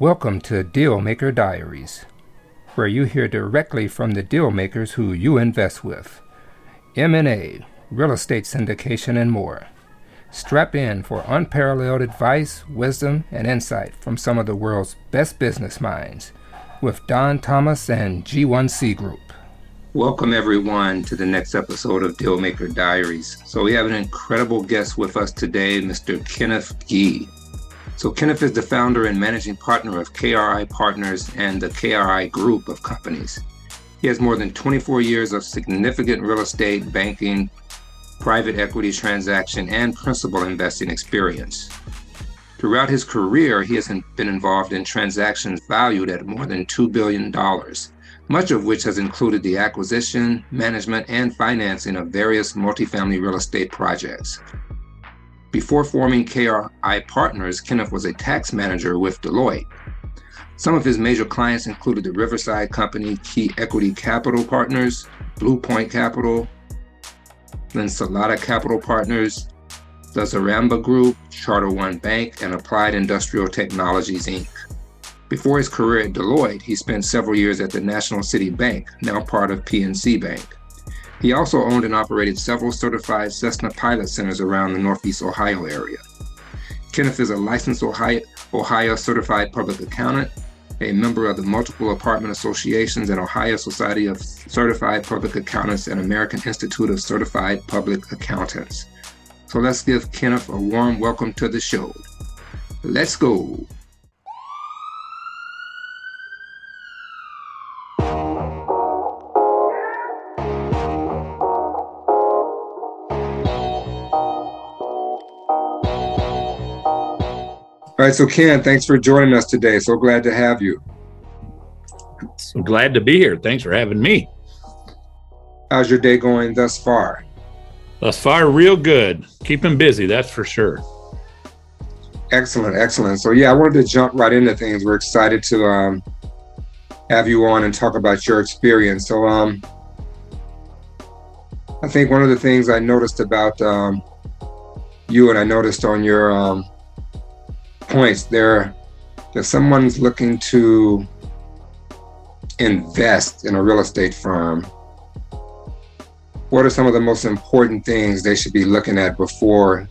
Welcome to Dealmaker Diaries, where you hear directly from the deal makers who you invest with. M&A, real estate syndication, and more. Strap in for unparalleled advice, wisdom, and insight from some of the world's best business minds with Don Thomas and G1C Group. Welcome, everyone, to the next episode of Dealmaker Diaries. So, we have an incredible guest with us today, Mr. Kenneth Gee. So Kenneth is the founder and managing partner of KRI Partners and the KRI Group of companies. He has more than 24 years of significant real estate, banking, private equity transaction, and principal investing experience. Throughout his career, he has been involved in transactions valued at more than $2 billion, much of which has included the acquisition, management, and financing of various multifamily real estate projects. Before forming KRI Partners, Kenneth was a tax manager with Deloitte. Some of his major clients included the Riverside Company, Key Equity Capital Partners, Blue Point Capital, Linsalata Capital Partners, the Zaremba Group, Charter One Bank, and Applied Industrial Technologies, Inc. Before his career at Deloitte, he spent several years at the National City Bank, now part of PNC Bank. He also owned and operated several certified Cessna pilot centers around the Northeast Ohio area. Kenneth is a licensed Ohio, Ohio certified public accountant, a member of the multiple apartment associations and Ohio Society of Certified Public Accountants and American Institute of Certified Public Accountants. So let's give Kenneth a warm welcome to the show. Let's go. All right, so Ken, thanks for joining us today. So glad to have you. So glad to be here. Thanks for having me. How's your day going thus far? Thus far, real good. Keeping busy, that's for sure. Excellent, excellent. So yeah, I wanted to jump right into things. We're excited to um, have you on and talk about your experience. So um, I think one of the things I noticed about um, you and I noticed on your um, points there if someone's looking to invest in a real estate firm what are some of the most important things they should be looking at before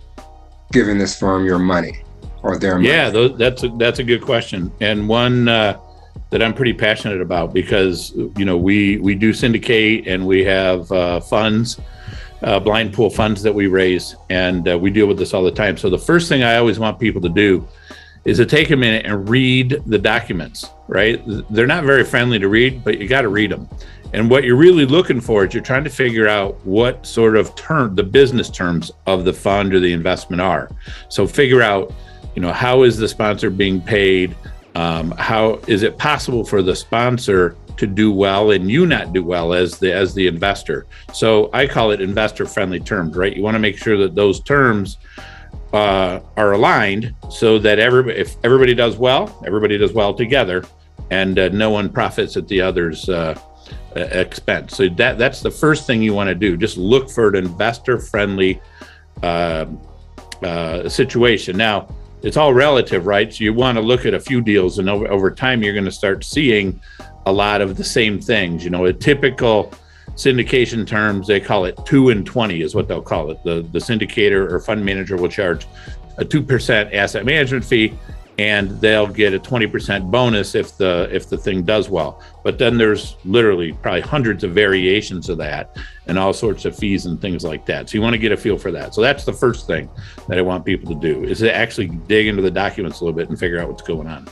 giving this firm your money or their money? Yeah, that's a, that's a good question, and one uh, that I'm pretty passionate about because you know we we do syndicate and we have uh, funds, uh, blind pool funds that we raise, and uh, we deal with this all the time. So the first thing I always want people to do is to take a minute and read the documents, right? They're not very friendly to read, but you got to read them. And what you're really looking for is you're trying to figure out what sort of term the business terms of the fund or the investment are. So figure out, you know, how is the sponsor being paid? Um, how is it possible for the sponsor to do well and you not do well as the as the investor? So I call it investor friendly terms, right? You want to make sure that those terms uh, are aligned so that everybody, if everybody does well, everybody does well together, and uh, no one profits at the other's uh, expense. So that that's the first thing you want to do. Just look for an investor-friendly um, uh, situation. Now, it's all relative, right? So you want to look at a few deals, and over over time, you're going to start seeing a lot of the same things. You know, a typical syndication terms, they call it two and 20 is what they'll call it. The, the syndicator or fund manager will charge a 2% asset management fee and they'll get a 20% bonus if the if the thing does well. But then there's literally probably hundreds of variations of that and all sorts of fees and things like that. So you want to get a feel for that. So that's the first thing that i want people to do is to actually dig into the documents a little bit and figure out what's going on.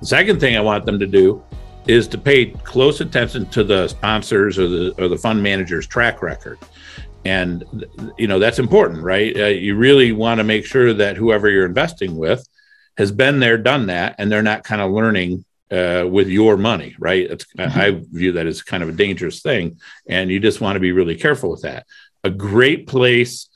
The second thing i want them to do is to pay close attention to the sponsors or the or the fund manager's track record. And you know that's important right? Uh, you really want to make sure that whoever you're investing with has been there done that and they're not kind of learning uh, with your money right? Mm-hmm. i view that as kind of a dangerous thing and you just want to be really careful with that. A great place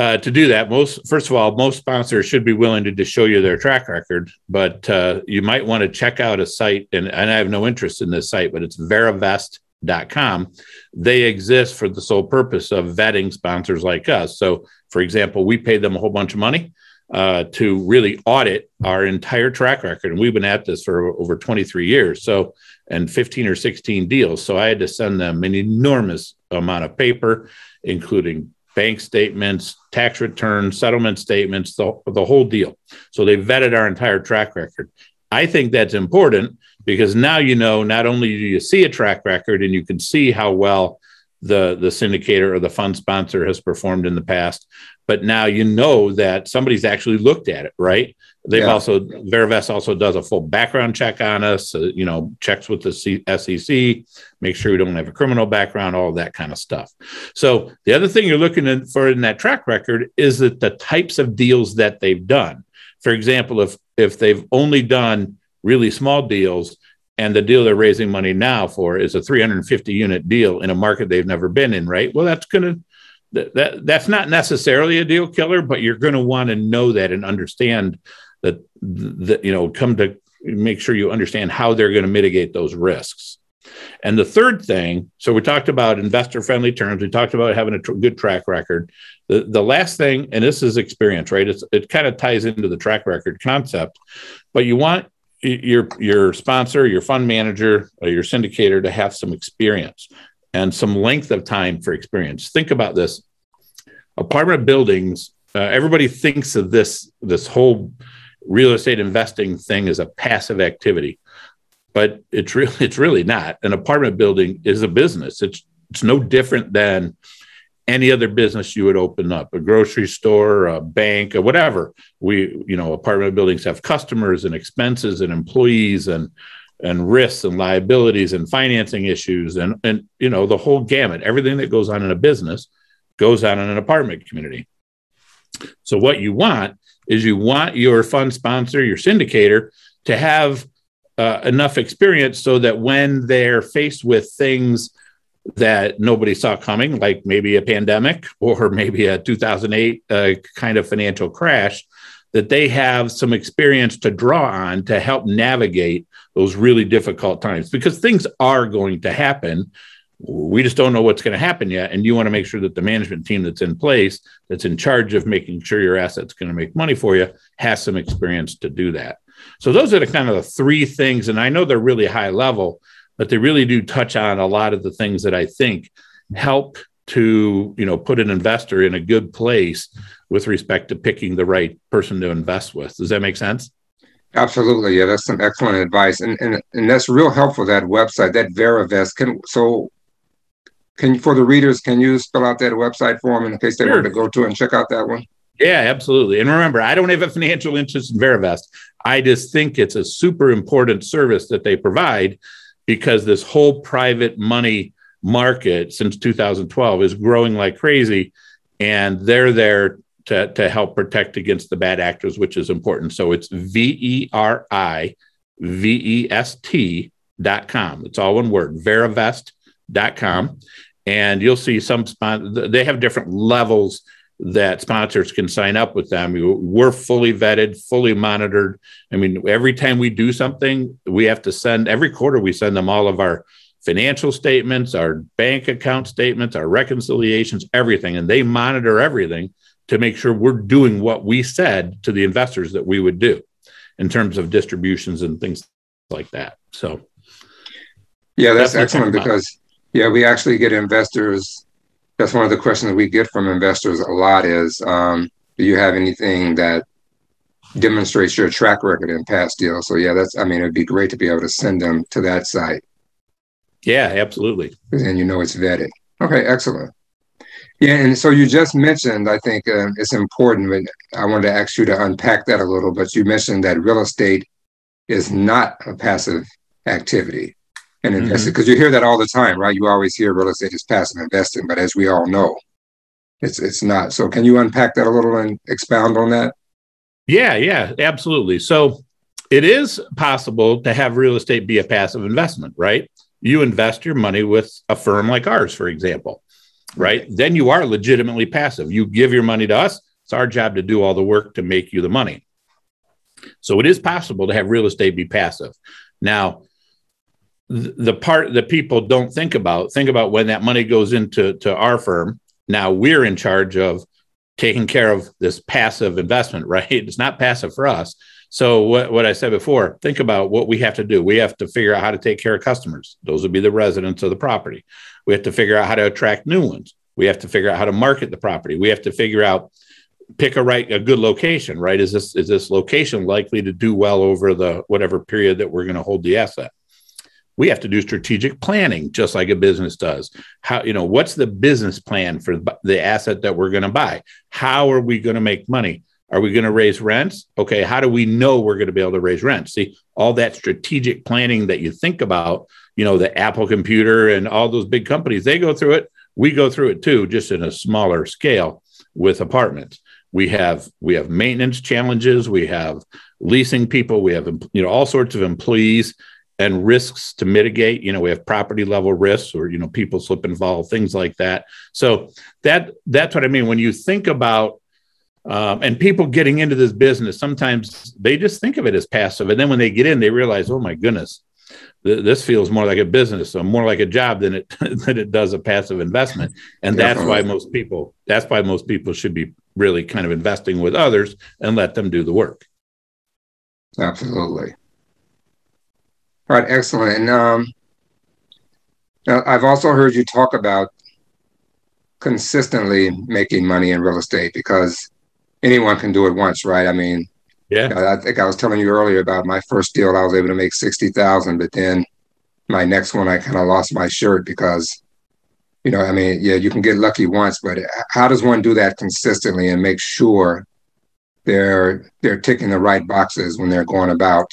uh, to do that, most first of all, most sponsors should be willing to just show you their track record, but uh, you might want to check out a site, and, and I have no interest in this site, but it's verivest.com. They exist for the sole purpose of vetting sponsors like us. So, for example, we paid them a whole bunch of money. uh, to really audit our entire track record. And we've been at this for over 23 years. So, and 15 or 16 deals. So I had to send them an enormous amount of paper, including bank statements, tax returns, settlement statements, the, the whole deal. So they vetted our entire track record. I think that's important because now you know not only do you see a track record and you can see how well the the syndicator or the fund sponsor has performed in the past, but now you know that somebody's actually looked at it, right? They've yeah. also Verivest also does a full background check on us, uh, you know, checks with the C- SEC, make sure we don't have a criminal background, all that kind of stuff. So the other thing you're looking for in that track record is that the types of deals that they've done. For example, if if they've only done really small deals, and the deal they're raising money now for is a 350 unit deal in a market they've never been in, right? Well, that's going to that, that that's not necessarily a deal killer, but you're going to want to know that and understand that that you know come to make sure you understand how they're going to mitigate those risks. And the third thing, so we talked about investor friendly terms, we talked about having a tr- good track record. The, the last thing, and this is experience, right? It's, it kind of ties into the track record concept, but you want your your sponsor, your fund manager, or your syndicator to have some experience and some length of time for experience. Think about this: apartment buildings. Uh, everybody thinks of this this whole real estate investing thing as a passive activity, but it's really it's really not. An apartment building is a business. It's it's no different than any other business you would open up a grocery store a bank or whatever. We you know apartment buildings have customers and expenses and employees and and risks and liabilities and financing issues and and you know the whole gamut. Everything that goes on in a business goes on in an apartment community. So what you want is you want your fund sponsor your syndicator to have uh, enough experience so that when they're faced with things that nobody saw coming, like maybe a pandemic or maybe a 2008 uh, kind of financial crash, that they have some experience to draw on to help navigate those really difficult times because things are going to happen. We just don't know what's going to happen yet. And you want to make sure that the management team that's in place, that's in charge of making sure your asset's going to make money for you, has some experience to do that. So, those are the kind of the three things. And I know they're really high level, but they really do touch on a lot of the things that I think help to you know put an investor in a good place with respect to picking the right person to invest with. Does that make sense? Absolutely, yeah, that's some excellent advice, and and and that's real helpful. That website, that Verivest, can so can for the readers, can you spell out that website for them in case they sure. want to go to and check out that one? Yeah, absolutely. And remember, I don't have a financial interest in Verivest. I just think it's a super important service that they provide because this whole private money market since 2012 is growing like crazy and they're there to, to help protect against the bad actors which is important. So it's v-e-r-i-v-e-s-t dot com. It's all one word verivest dot com. And you'll see some spon- they have different levels that sponsors can sign up with them. We're fully vetted, fully monitored. I mean, every time we do something, we have to send every quarter, we send them all of our financial statements, our bank account statements, our reconciliations, everything. And they monitor everything to make sure we're doing what we said to the investors that we would do in terms of distributions and things like that. So, yeah, that's excellent because, yeah, we actually get investors that's one of the questions we get from investors a lot is um, do you have anything that demonstrates your track record in past deals? So yeah that's i mean it'd be great to be able to send them to that site. Yeah absolutely. And you know it's vetted. Okay excellent. Yeah and so you just mentioned i think uh, it's important but i wanted to ask you to unpack that a little but you mentioned that real estate is not a passive activity and investing because mm-hmm. you hear that all the time, right? You always hear real estate is passive investing, but as we all know, it's it's not. So can you unpack that a little and expound on that? Yeah, yeah, absolutely. So it is possible to have real estate be a passive investment, right? You invest your money with a firm like ours, for example, right? Then you are legitimately passive. You give your money to us. It's our job to do all the work to make you the money. So it is possible to have real estate be passive. Now, the part that people don't think about think about when that money goes into to our firm now we're in charge of taking care of this passive investment, right? It's not passive for us. So what, what I said before, think about what we have to do. We have to figure out how to take care of customers. Those would be the residents of the property. We have to figure out how to attract new ones. We have to figure out how to market the property. We have to figure out pick a right a good location, right? Is this is this location likely to do well over the whatever period that we're going to hold the asset? We have to do strategic planning just like a business does. How you know what's the business plan for the asset that we're going to buy? How are we going to make money? Are we going to raise rents? Okay, how do we know we're going to be able to raise rents? See, all that strategic planning that you think about, you know, the Apple computer and all those big companies, they go through it. We go through it too, just in a smaller scale with apartments. We have we have maintenance challenges, we have leasing people, we have you know all sorts of employees and risks to mitigate. You know, we have property level risks or you know people slip and fall, things like that. So that that's what I mean when you think about um, and people getting into this business, sometimes they just think of it as passive. And then when they get in, they realize, oh my goodness, th- this feels more like a business, so more like a job than it than it does a passive investment. And that's why most people that's why most people should be really kind of investing with others and let them do the work. Absolutely. All right, excellent. And um, I've also heard you talk about consistently making money in real estate because anyone can do it once, right? I mean, yeah. I think I was telling you earlier about my first deal. I was able to make sixty thousand, but then my next one, I kind of lost my shirt because, you know, I mean, yeah, you can get lucky once, but how does one do that consistently and make sure they're they're ticking the right boxes when they're going about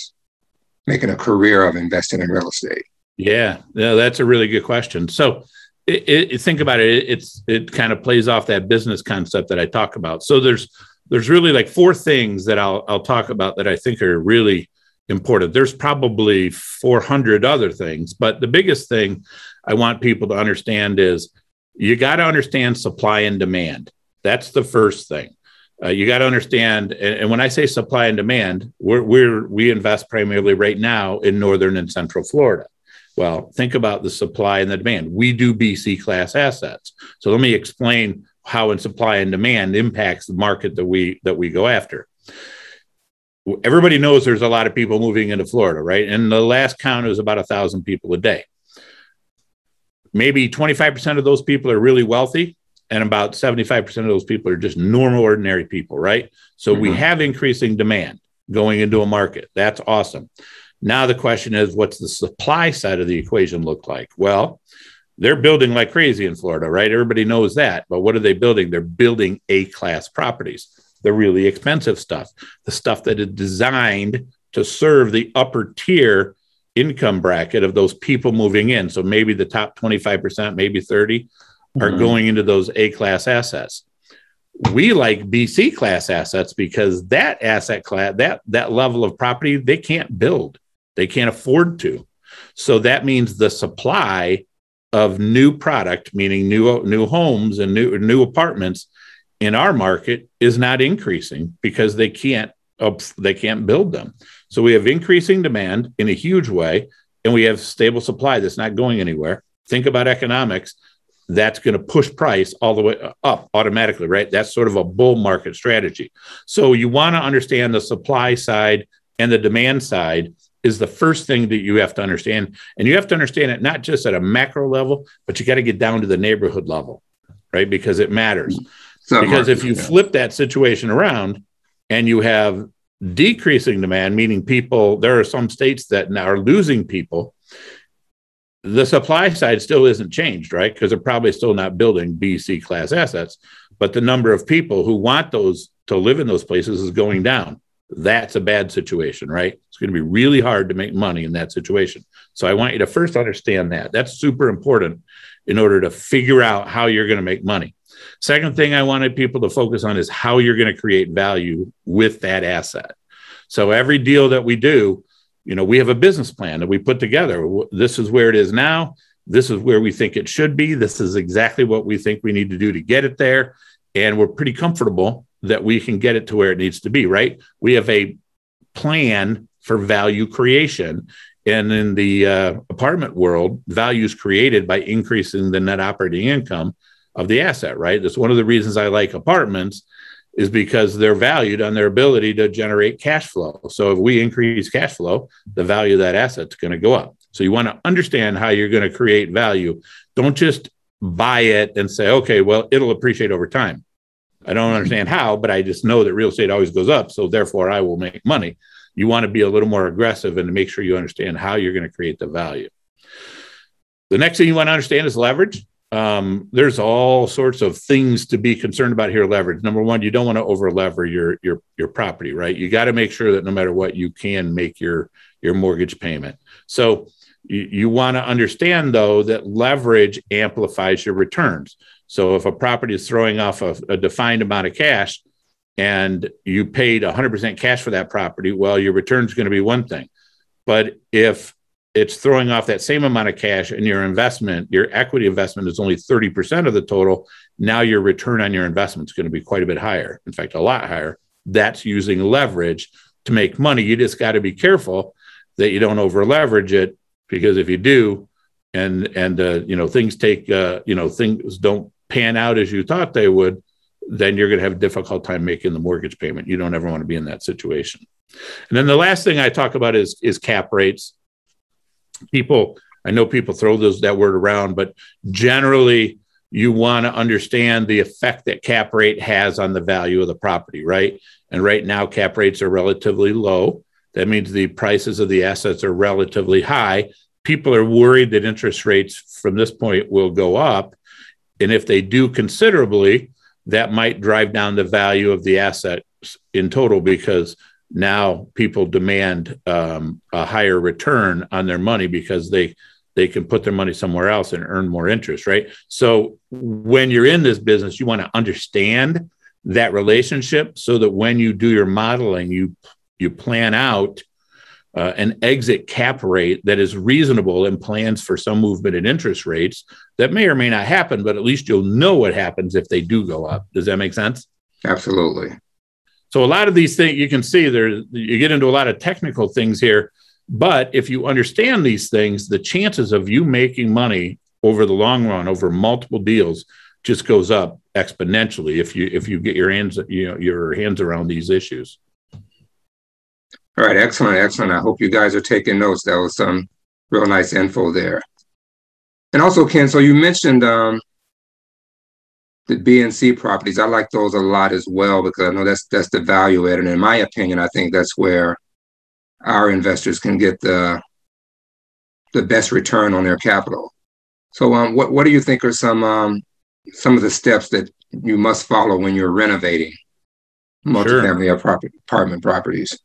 making a career of investing in real estate? Yeah, yeah, that's a really good question. So it, it, think about it, it's it kind of plays off that business concept that I talk about. So there's there's really like four things that I'll I'll talk about that I think are really important. There's probably 400 other things, but the biggest thing I want people to understand is you got to understand supply and demand. That's the first thing. Uh, you got to understand, and, and, when I say supply and demand, we're, we're we invest primarily right now in northern and central Florida. Well, think about the supply and the demand. We do BC class assets. So let me explain how in supply and demand impacts the market that we that we go after. Everybody knows there's a lot of people moving into Florida, right? And the last count is about a thousand people a day. Maybe 25% of those people are really wealthy, and about 75% of those people are just normal, ordinary people, right? So mm-hmm. we have increasing demand going into a market. That's awesome. Now the question is, what's the supply side of the equation look like? Well, they're building like crazy in Florida, right? Everybody knows that. But what are they building? They're building A class properties, the really expensive stuff, the stuff that is designed to serve the upper tier income bracket of those people moving in. So maybe the top 25%, maybe 30 are mm-hmm. going into those A class assets. We like BC class assets because that asset class, that that level of property, they can't build. They can't afford to. So that means the supply of new product, meaning new new homes and new new apartments in our market is not increasing because they can't they can't build them. So we have increasing demand in a huge way and we have stable supply that's not going anywhere. Think about economics. That's going to push price all the way up automatically, right? That's sort of a bull market strategy. So you want to understand the supply side and the demand side is the first thing that you have to understand. And you have to understand it not just at a macro level, but you got to get down to the neighborhood level, right? Because it matters. Because if you yeah. flip that situation around and you have decreasing demand, meaning people, there are some states that now are losing people. The supply side still isn't changed, right? Because they're probably still not building BC class assets, but the number of people who want those to live in those places is going down that's a bad situation, right? It's going to be really hard to make money in that situation. So I want you to first understand that. That's super important in order to figure out how you're going to make money. Second thing I wanted people to focus on is how you're going to create value with that asset. So every deal that we do, you know, we have a business plan that we put together. This is where it is now. This is where we think it should be. This is exactly what we think we need to do to get it there. And we're pretty comfortable that we can get it to where it needs to be, right? We have a plan for value creation. And in the uh, apartment world, value is created by increasing the net operating income of the asset, right? That's one of the reasons I like apartments is because they're valued on their ability to generate cash flow. So if we increase cash flow, the value of that asset's going to go up. So you want to understand how you're going to create value. Don't just buy it and say, okay, well, it'll appreciate over time. I don't understand how, but I just know that real estate always goes up. So therefore, I will make money. You want to be a little more aggressive and make sure you understand how you're going to create the value. The next thing you want to understand is leverage. Um, there's all sorts of things to be concerned about here. Leverage. Number one, you don't want to over lever your your your property, right? You got to make sure that no matter what, you can make your your mortgage payment. So you, you want to understand though that leverage amplifies your returns. So if a property is throwing off a, a defined amount of cash and you paid 100% cash for that property, well, your return is going to be one thing. But if it's throwing off that same amount of cash and your investment, your equity investment is only 30% of the total, now your return on your investment is going to be quite a bit higher. In fact, a lot higher. That's using leverage to make money. You just got to be careful that you don't over leverage it because if you do, and and uh, you know things take uh, you know things don't pan out as you thought they would, then you're going to have a difficult time making the mortgage payment. You don't ever want to be in that situation. And then the last thing I talk about is is cap rates. People, I know people throw those that word around, but generally you want to understand the effect that cap rate has on the value of the property, right? And right now cap rates are relatively low. That means the prices of the assets are relatively high. People are worried that interest rates from this point will go up. And if they do considerably, that might drive down the value of the assets in total because now people demand um, a higher return on their money because they they can put their money somewhere else and earn more interest right so when you're in this business you want to understand that relationship so that when you do your modeling you you plan out uh, an exit cap rate that is reasonable and plans for some movement in interest rates that may or may not happen, but at least you'll know what happens if they do go up. Does that make sense? Absolutely. So a lot of these things you can see there, you get into a lot of technical things here, but if you understand these things, the chances of you making money over the long run, over multiple deals, just goes up exponentially if you if you get your hands you know your hands around these issues. All right, excellent, excellent. I hope you guys are taking notes. That was some real nice info there. And also, Ken, so you mentioned um, the B and C properties. I like those a lot as well because I know that's that's the value add. And in my opinion, I think that's where our investors can get the the best return on their capital. So, um, what what do you think are some um, some of the steps that you must follow when you're renovating multifamily sure. apartment properties?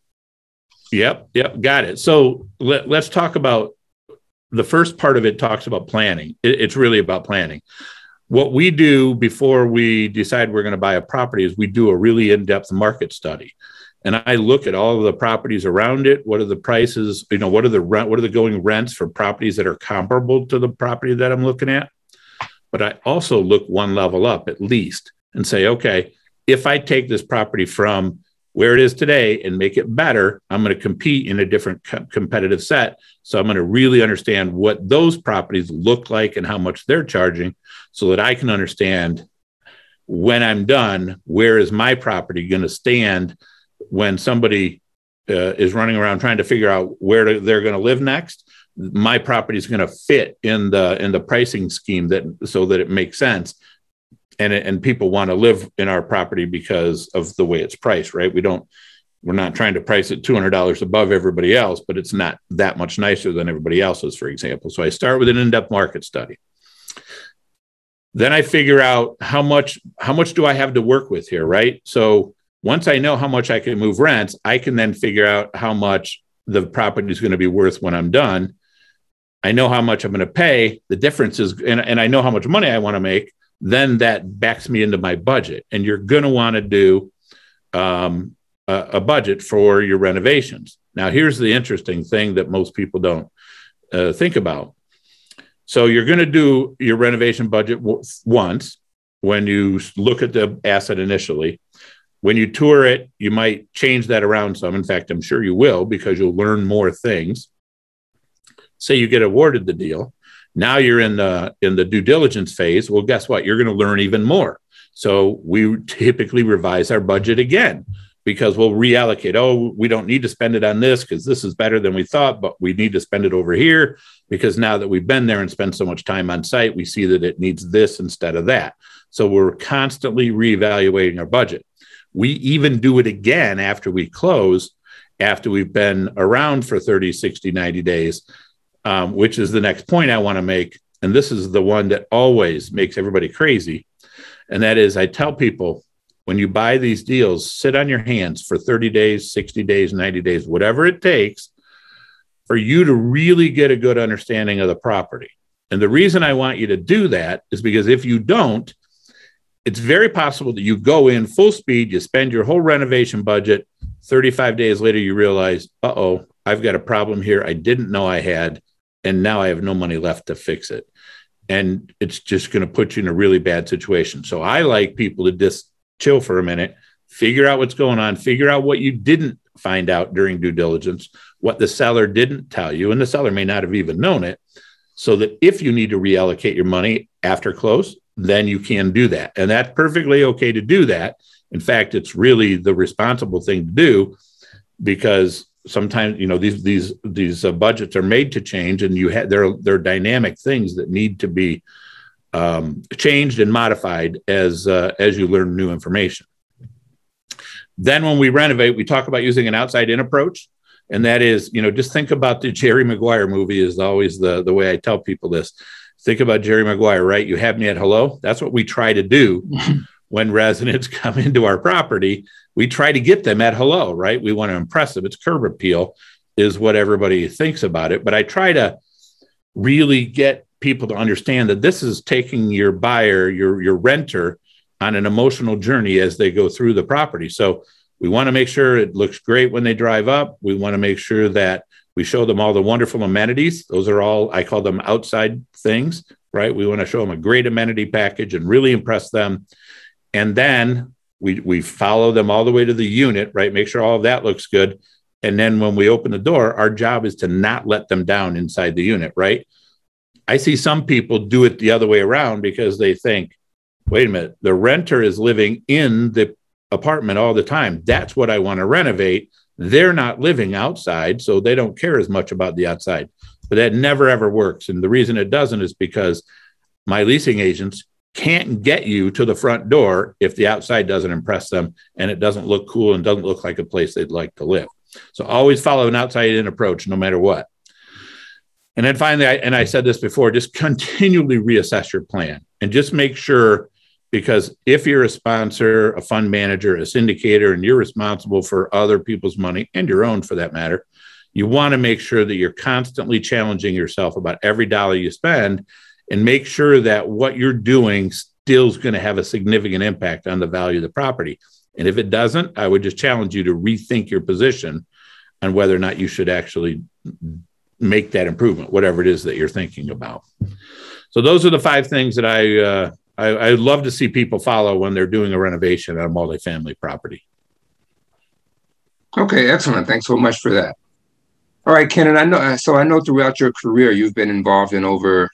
Yep, yep, got it. So let, let's talk about the first part of it talks about planning. It, it's really about planning. What we do before we decide we're going to buy a property is we do a really in-depth market study. And I look at all of the properties around it. What are the prices? You know, what are the rent? What are the going rents for properties that are comparable to the property that I'm looking at? But I also look one level up at least and say, okay, if I take this property from where it is today and make it better, I'm going to compete in a different co- competitive set. So I'm going to really understand what those properties look like and how much they're charging so that I can understand when I'm done, where is my property going to stand when somebody uh, is running around trying to figure out where to, they're going to live next. My property is going to fit in the in the pricing scheme that so that it makes sense and and people want to live in our property because of the way it's priced right? We don't we're not trying to price it $200 above everybody else but it's not that much nicer than everybody else's for example. So i start with an in-depth market study. Then i figure out how much how much do i have to work with here right? So once i know how much i can move rents i can then figure out how much the property is going to be worth when i'm done. I know how much i'm going to pay. The difference is and, and i know how much money i want to make then that backs me into my budget. And you're going to want to do um, a, a, budget for your renovations. Now, here's the interesting thing that most people don't uh, think about. So, you're going to do your renovation budget w- once when you look at the asset initially. When you tour it, you might change that around some. In fact, I'm sure you will because you'll learn more things. Say you get awarded the deal now you're in the in the due diligence phase. Well, guess what? You're going to learn even more. So we typically revise our budget again because we'll reallocate. Oh, we don't need to spend it on this because this is better than we thought, but we need to spend it over here because now that we've been there and spent so much time on site, we see that it needs this instead of that. So we're constantly reevaluating our budget. We even do it again after we close, after we've been around for 30, 60, 90 days, um, which is the next point I want to make. And this is the one that always makes everybody crazy. And that is, I tell people when you buy these deals, sit on your hands for 30 days, 60 days, 90 days, whatever it takes for you to really get a good understanding of the property. And the reason I want you to do that is because if you don't, it's very possible that you go in full speed, you spend your whole renovation budget. 35 days later, you realize, uh oh, I've got a problem here I didn't know I had. And now I have no money left to fix it. And it's just going to put you in a really bad situation. So I like people to just chill for a minute, figure out what's going on, figure out what you didn't find out during due diligence, what the seller didn't tell you, and the seller may not have even known it, so that if you need to reallocate your money after close, then you can do that. And that's perfectly okay to do that. In fact, it's really the responsible thing to do because sometimes you know these these these uh, budgets are made to change and you have they're they're dynamic things that need to be um, changed and modified as uh, as you learn new information. Then, when we renovate, we talk about using an outside-in approach, and that is, you know, just think about the Jerry Maguire movie. Is always the the way I tell people this. Think about Jerry Maguire, right? You have me at hello. That's what we try to do when residents come into our property. We try to get them at hello, right? We want to impress them. It's curb appeal, is what everybody thinks about it. But I try to really get people to understand that this is taking your buyer, your your renter, on an emotional journey as they go through the property. So we want to make sure it looks great when they drive up. We want to make sure that we show them all the wonderful amenities. Those are all I call them outside things, right? We want to show them a great amenity package and really impress them. And then we we follow them all the way to the unit, right? Make sure all of that looks good. And then when we open the door, our job is to not let them down inside the unit, right? I see some people do it the other way around because they think, wait a minute, the renter is living in the apartment all the time. That's what I want to renovate. They're not living outside, so they don't care as much about the outside. But that never ever works. And the reason it doesn't is because my leasing agents can't get you to the front door if the outside doesn't impress them and it doesn't look cool and doesn't look like a place they'd like to live. So always follow an outside in approach no matter what. And then finally, I, and I said this before, just continually reassess your plan and just make sure because if you're a sponsor, a fund manager, a syndicator, and you're responsible for other people's money and your own for that matter, you want to make sure that you're constantly challenging yourself about every dollar you spend and make sure that what you're doing still is going to have a significant impact on the value of the property. And if it doesn't, I would just challenge you to rethink your position on whether or not you should actually make that improvement, whatever it is that you're thinking about. So those are the five things that I, uh, I I love to see people follow when they're doing a renovation on a multifamily property. Okay, excellent. Thanks so much for that. All right, Ken, and I know so I know throughout your career you've been involved in over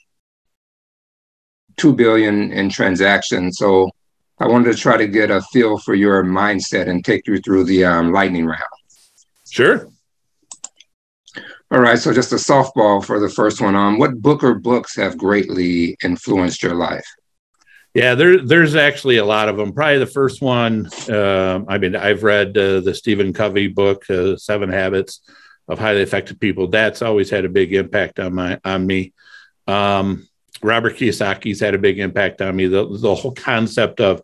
two billion in transactions. So I wanted to try to get a feel for your mindset and take you through the um, lightning round. Sure. All right, so just a softball for the first one. Um, what book or books have greatly influenced your life? Yeah, there, there's actually a lot of them. Probably the first one. Uh, I mean, I've read uh, the Stephen Covey book, uh, Seven Habits of Highly Effective People. That's always had a big impact on my on me. Um, Robert Kiyosaki's had a big impact on me. The the whole concept of,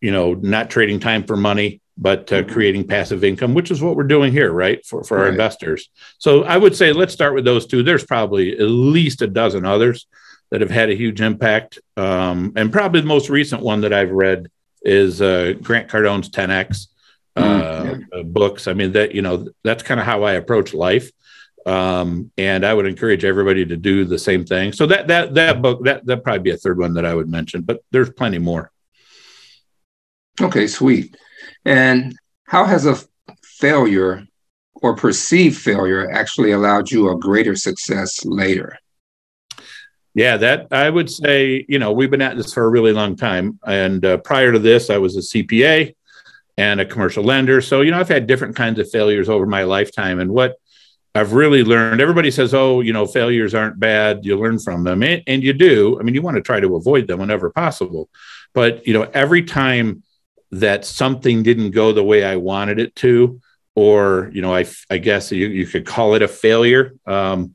you know, not trading time for money, but uh, mm-hmm. creating passive income, which is what we're doing here, right, for, for right. our investors. So I would say let's start with those two. There's probably at least a dozen others that have had a huge impact. Um, and probably the most recent one that I've read is uh, Grant Cardone's 10X uh, mm-hmm. books. I mean, that, you know, that's kind of how I approach life. Um, and I would encourage everybody to do the same thing. So that, that, that book, that, that probably be a third one that I would mention, but there's plenty more. Okay, sweet. And how has a failure or perceived failure actually allowed you a greater success later? Yeah, that I would say, you know, we've been at this for a really long time. And uh, prior to this, I was a CPA and a commercial lender. So, you know, I've had different kinds of failures over my lifetime. And what I've really learned, everybody says, oh, you know, failures aren't bad. You learn from them. And, and you do. I mean, you want to try to avoid them whenever possible. But, you know, every time that something didn't go the way I wanted it to, or, you know, I, I guess you, you could call it a failure. Um,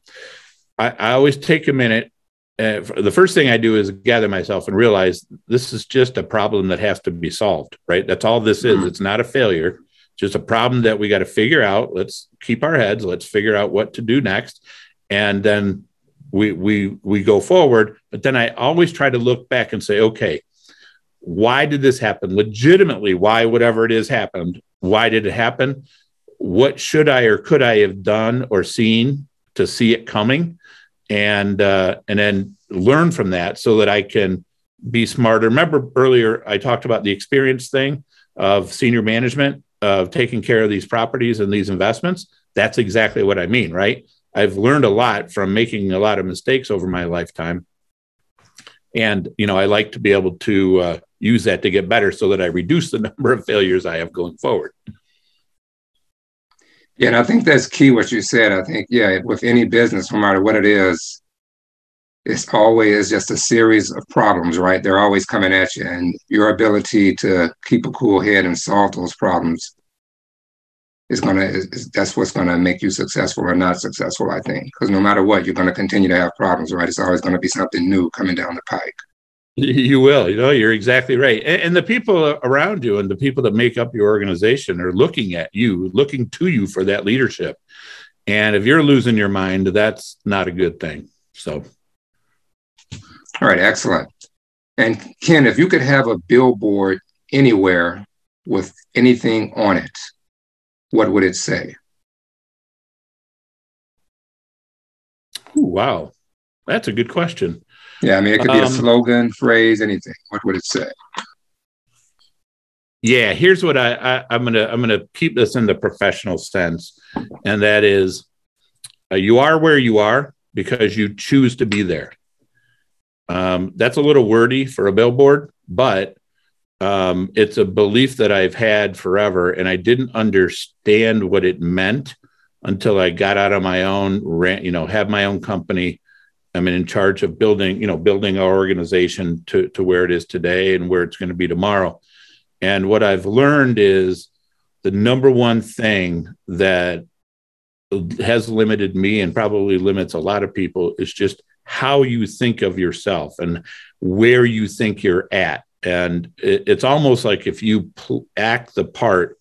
I, I always take a minute uh, the first thing I do is gather myself and realize this is just a problem that has to be solved, right? That's all this is. Mm-hmm. It's not a failure, just a problem that we got to figure out. Let's keep our heads, let's figure out what to do next. And then we we we go forward. But then I always try to look back and say, okay, why did this happen? Legitimately, why whatever it is happened, why did it happen? What should I or could I have done or seen to see it coming? and uh, and then learn from that so that I can be smarter. Remember earlier I talked about the experience thing of senior management of taking care of these properties and these investments. That's exactly what I mean, right? I've learned a lot from making a lot of mistakes over my lifetime, and you know I like to be able to uh, use that to get better so that I reduce the number of failures I have going forward. Yeah, and I think that's key what you said. I think, yeah, with any business, no matter what it is, it's always just a series of problems, right? They're always coming at you. And your ability to keep a cool head and solve those problems is going to, that's what's going to make you successful or not successful, I think. Because no matter what, you're going to continue to have problems, right? It's always going to be something new coming down the pike. You will. You know, you're exactly right. And, and, the people around you and the people that make up your organization are looking at you, looking to you for that leadership. And if you're losing your mind, that's not a good thing. So, all right, excellent. And Ken, if you could have a billboard anywhere with anything on it, what would it say? Ooh, wow. That's a good question. Yeah, I mean, it could be um, a slogan, phrase, anything. What would it say? Yeah, here's what I, I am gonna I'm gonna keep this in the professional sense, and that is, uh, you are where you are because you choose to be there. Um, that's a little wordy for a billboard, but um, it's a belief that I've had forever, and I didn't understand what it meant until I got out of my own, ran, you know, have my own company I'm in charge of building, you know, building our organization to, to where it is today and where it's going to be tomorrow. And what I've learned is the number one thing that has limited me and probably limits a lot of people is just how you think of yourself and where you think you're at. And it, it's almost like if you act the part,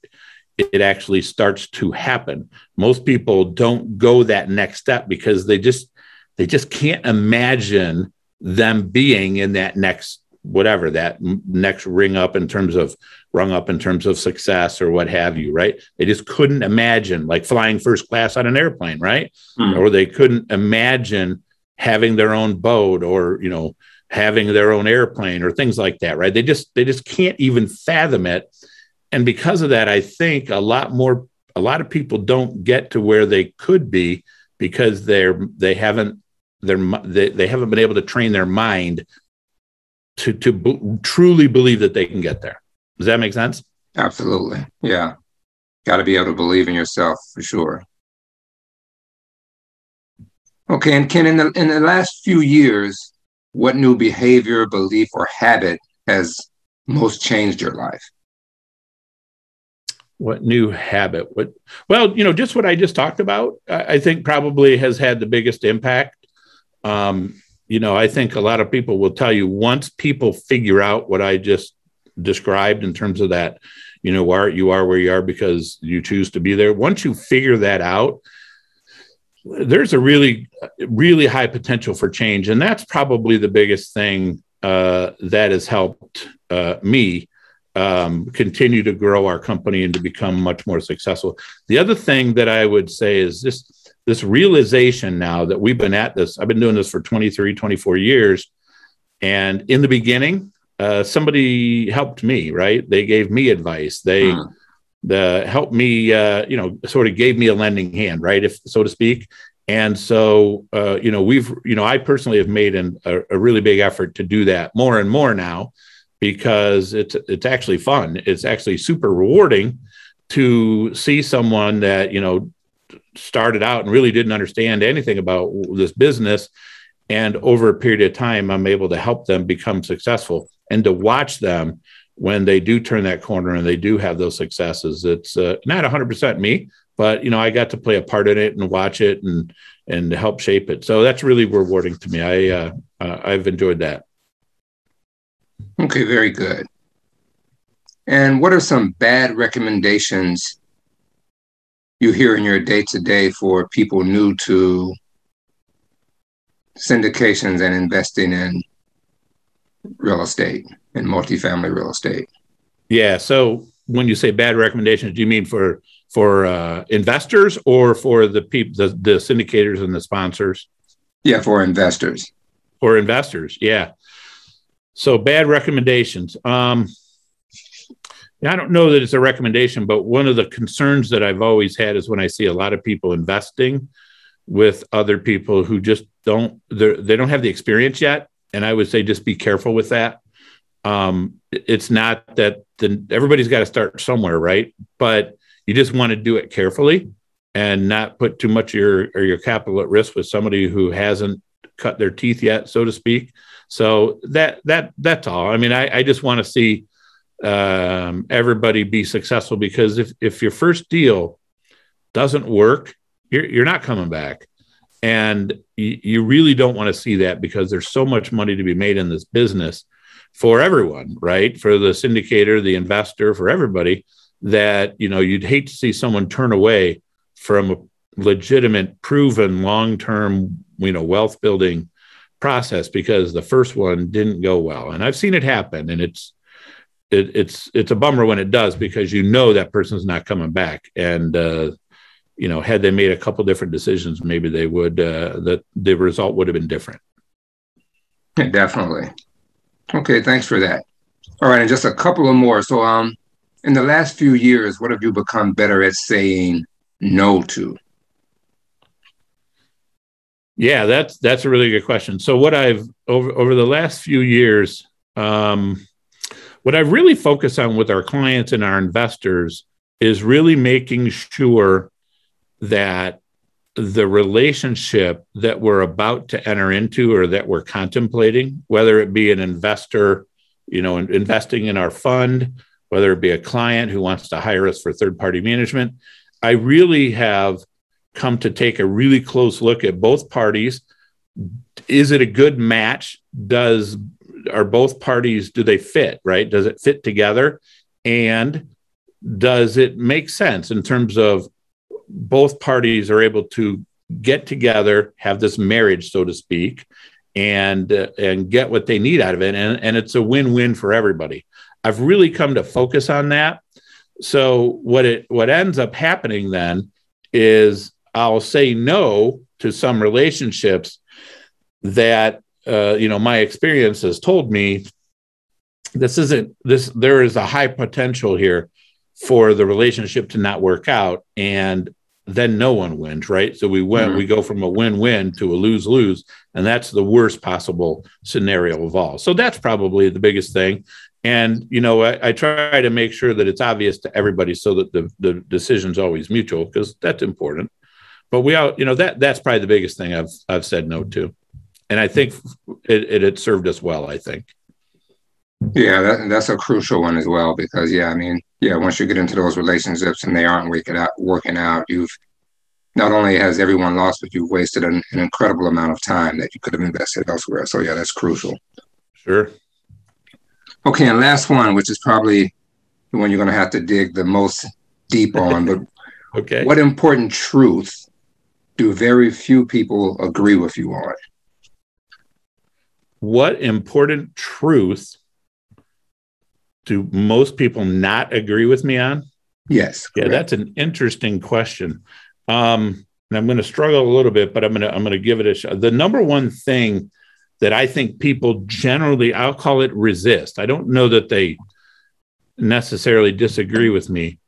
it, it actually starts to happen. Most people don't go that next step because they just they just can't imagine them being in that next whatever that next ring up in terms of rung up in terms of success or what have you right they just couldn't imagine like flying first class on an airplane right mm. or they couldn't imagine having their own boat or you know having their own airplane or things like that right they just they just can't even fathom it and because of that i think a lot more a lot of people don't get to where they could be because they're they haven't they're they, they haven't been able to train their mind to to b- truly believe that they can get there. Does that make sense? Absolutely. Yeah. Got to be able to believe in yourself for sure. Okay, and Ken, in the in the last few years, what new behavior, belief, or habit has most changed your life? What new habit? What? Well, you know, just what I just talked about. I, I think probably has had the biggest impact um, you know, I think a lot of people will tell you once people figure out what I just described in terms of that, you know, where you are where you are because you choose to be there. Once you figure that out, there's a really, really high potential for change, and that's probably the biggest thing uh, that has helped uh, me um, continue to grow our company and to become much more successful. The other thing that I would say is this this realization now that we've been at this, I've been doing this for 23, 24 years. And in the beginning, uh, somebody helped me, right? They gave me advice. They the helped me, uh, you know, sort of gave me a lending hand, right? If so to speak. And so, uh, you know, we've, you know, I personally have made an, a, a really big effort to do that more and more now because it's it's actually fun. It's actually super rewarding to see someone that you know started out and really didn't understand anything about this business and over a period of time i'm able to help them become successful and to watch them when they do turn that corner and they do have those successes it's uh, not 100% me but you know i got to play a part in it and watch it and and help shape it. So that's really rewarding to me. I uh, uh, i've enjoyed that. Okay very good. And what are some bad recommendations you hear in your day to day for people new to syndications and investing in real estate and multifamily real estate? Yeah. So when you say bad recommendations, do you mean for for uh, investors or for the people, the, the syndicators and the sponsors? Yeah, for investors. For investors, yeah. So bad recommendations. Um, I don't know that it's a recommendation, but one of the concerns that I've always had is when I see a lot of people investing with other people who just don't they don't have the experience yet, and I would say just be careful with that. Um, it's not that the, everybody's got to start somewhere, right? But you just want to do it carefully and not put too much of your or your capital at risk with somebody who hasn't cut their teeth yet, so to speak. So that that that's all. I mean, I, I just want to see um, everybody be successful because if if your first deal doesn't work, you're you're not coming back, and you, you really don't want to see that because there's so much money to be made in this business for everyone, right? For the syndicator, the investor, for everybody. That you know you'd hate to see someone turn away from a legitimate, proven, long-term, you know, wealth building process because the first one didn't go well, and I've seen it happen, and it's it, it's it's a bummer when it does because you know that person's not coming back and uh, you know had they made a couple different decisions maybe they would uh, that the result would have been different definitely okay thanks for that. All right and just a couple of more. So um in the last few years what have you become better at saying no to? Yeah that's that's a really good question. So what i've over over the last few years um what I've really focus on with our clients and our investors is really making sure that the relationship that we're about to enter into or that we're contemplating, whether it be an investor, you know, investing in our fund, whether it be a client who wants to hire us for third party management, I really have come to take a really close look at both parties. Is it a good match? Does are both parties do they fit right does it fit together and does it make sense in terms of both parties are able to get together have this marriage so to speak and uh, and get what they need out of it and, and it's a win-win for everybody i've really come to focus on that so what it what ends up happening then is i'll say no to some relationships that uh, you know, my experience has told me this isn't this. There is a high potential here for the relationship to not work out, and then no one wins, right? So we went, mm-hmm. we go from a win-win to a lose-lose, and that's the worst possible scenario of all. So that's probably the biggest thing. And you know, I, I try to make sure that it's obvious to everybody so that the the decision's always mutual because that's important. But we all, you know, that that's probably the biggest thing I've I've said no to and I think it, it had served us well. I think. Yeah, that, that's a crucial one as well because yeah, I mean, yeah, once you get into those relationships and they aren't working out, working out, you've not only has everyone lost, but you've wasted an, an incredible amount of time that you could have invested elsewhere. So yeah, that's crucial. Sure. Okay, and last one, which is probably the one you're going to have to dig the most deep on, but okay, what important truth do very few people agree with you on? what important truth do most people not agree with me on? Yes. Yeah, that's an interesting question. Um, and I'm going to struggle a little bit, but I'm going to I'm going to give it a shot. The number one thing that I think people generally, I'll call it resist. I don't know that they necessarily disagree with me,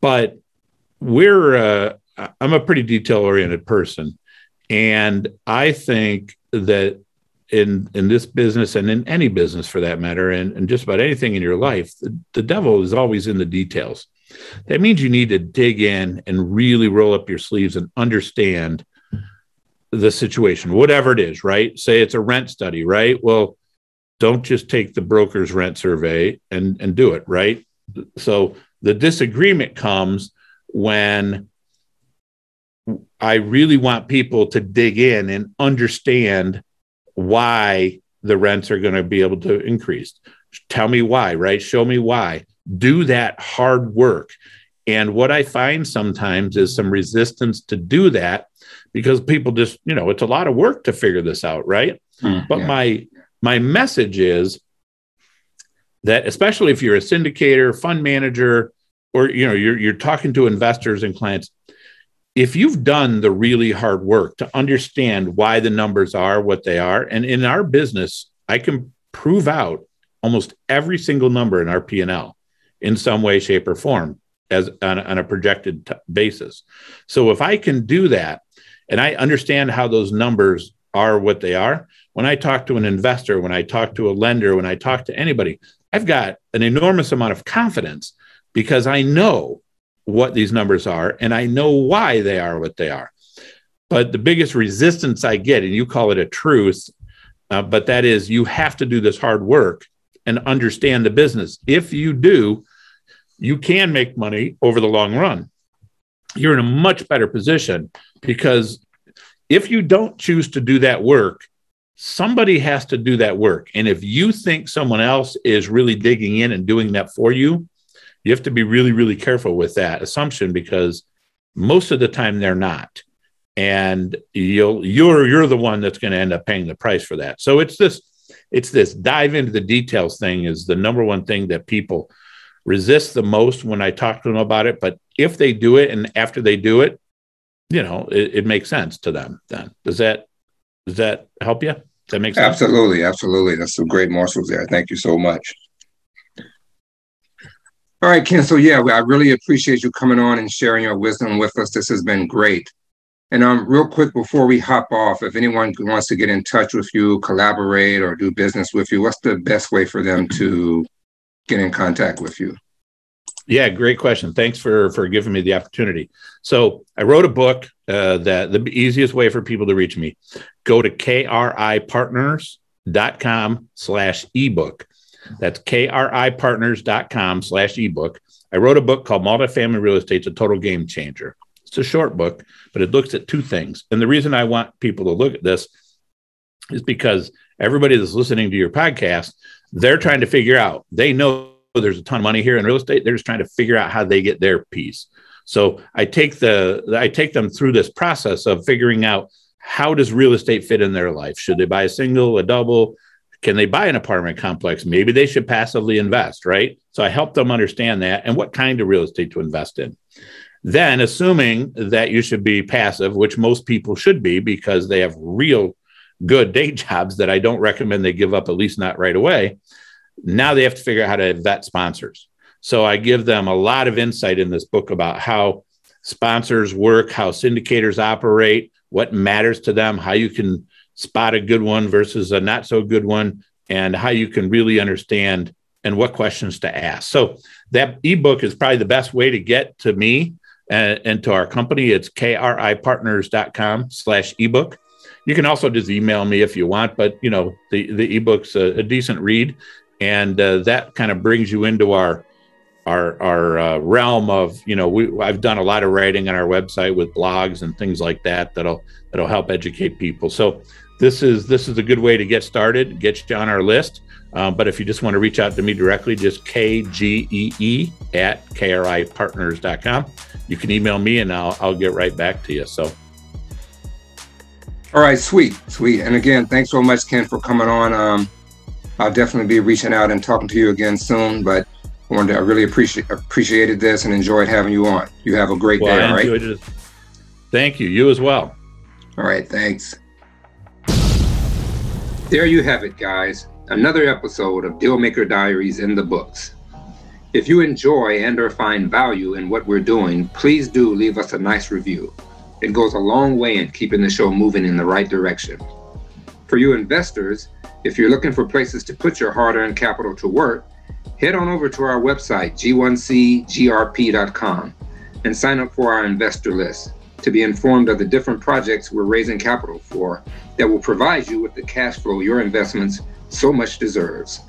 but we're uh, I'm a pretty detail oriented person, And I think that in in this business and in any business for that matter, and, and just about anything in your life, the, the devil is always in the details. That means you need to dig in and really roll up your sleeves and understand the situation, whatever it is, right? Say it's a rent study, right? Well, don't just take the broker's rent survey and, and do it, right? So the disagreement comes when I really want people to dig in and understand why the rents are going to be able to increase. Tell me why, right? Show me why. Do that hard work. And what I find sometimes is some resistance to do that because people just, you know, it's a lot of work to figure this out, right? Mm, but yeah. my my message is that especially if you're a syndicator, fund manager, or you know, you're you're talking to investors and clients, if you've done the really hard work to understand why the numbers are what they are, and in our business, I can prove out almost every single number in our P&L in some way, shape, or form as on, on a projected t- basis. So if I can do that, and I understand how those numbers are what they are. When I talk to an investor, when I talk to a lender, when I talk to anybody, I've got an enormous amount of confidence because I know what these numbers are and I know why they are what they are. But the biggest resistance I get, and you call it a truth, uh, but that is you have to do this hard work and understand the business. If you do, you can make money over the long run. You're in a much better position because if you don't choose to do that work, somebody has to do that work. And if you think someone else is really digging in and doing that for you, you have to be really, really careful with that assumption because most of the time they're not. And you'll you're you're the one that's going to end up paying the price for that. So it's this it's this dive into the details thing is the number one thing that people resist the most when I talk to them about it. But if they do it and after they do it, you know, it, it makes sense to them then. Does that does that help you? Does that make sense? Absolutely, absolutely. That's some great morsels there. Thank you so much. All right, Ken. So yeah, I really appreciate you coming on and sharing your wisdom with us. This has been great. And um, real quick before we hop off, if anyone wants to get in touch with you, collaborate, or do business with you, what's the best way for them to get in contact with you? Yeah, great question. Thanks for for giving me the opportunity. So I wrote a book uh, that the easiest way for people to reach me, go to kripartners.com slash ebook. That's kripartners.com slash ebook. I wrote a book called Multifamily Real Estate. It's a total game changer. It's a short book, but it looks at two things. And the reason I want people to look at this is because everybody that's listening to your podcast, they're trying to figure out, they know there's a ton of money here in real estate. They're just trying to figure out how they get their piece. So I take the I take them through this process of figuring out how does real estate fit in their life? Should they buy a single, a double? Can they buy an apartment complex? Maybe they should passively invest, right? So I help them understand that and what kind of real estate to invest in. Then, assuming that you should be passive, which most people should be because they have real good day jobs that I don't recommend they give up, at least not right away, now they have to figure out how to vet sponsors. So I give them a lot of insight in this book about how sponsors work, how syndicators operate, what matters to them, how you can spot a good one versus a not so good one, and how you can really understand and what questions to ask. So that ebook is probably the best way to get to me and, and to our company. It's kripartners.com slash ebook. You can also just email me if you want, but you know the the ebook's a, a decent read and uh, that kind of brings you into our our our uh, realm of you know we I've done a lot of writing on our website with blogs and things like that that'll that'll help educate people. So this is this is a good way to get started, get you on our list. Um, but if you just want to reach out to me directly, just kgee at kripartners.com. You can email me and I'll I'll get right back to you. So. All right, sweet, sweet. And again, thanks so much, Ken, for coming on. Um, I'll definitely be reaching out and talking to you again soon. But I wanted to, I really appreciate appreciated this and enjoyed having you on. You have a great well, day. All right. It. Thank you. You as well. All right. Thanks. There you have it, guys. Another episode of Dealmaker Diaries in the books. If you enjoy and or find value in what we're doing, please do leave us a nice review. It goes a long way in keeping the show moving in the right direction. For you investors, if you're looking for places to put your hard earned capital to work, head on over to our website, g1cgrp.com, and sign up for our investor list to be informed of the different projects we're raising capital for that will provide you with the cash flow your investments so much deserves.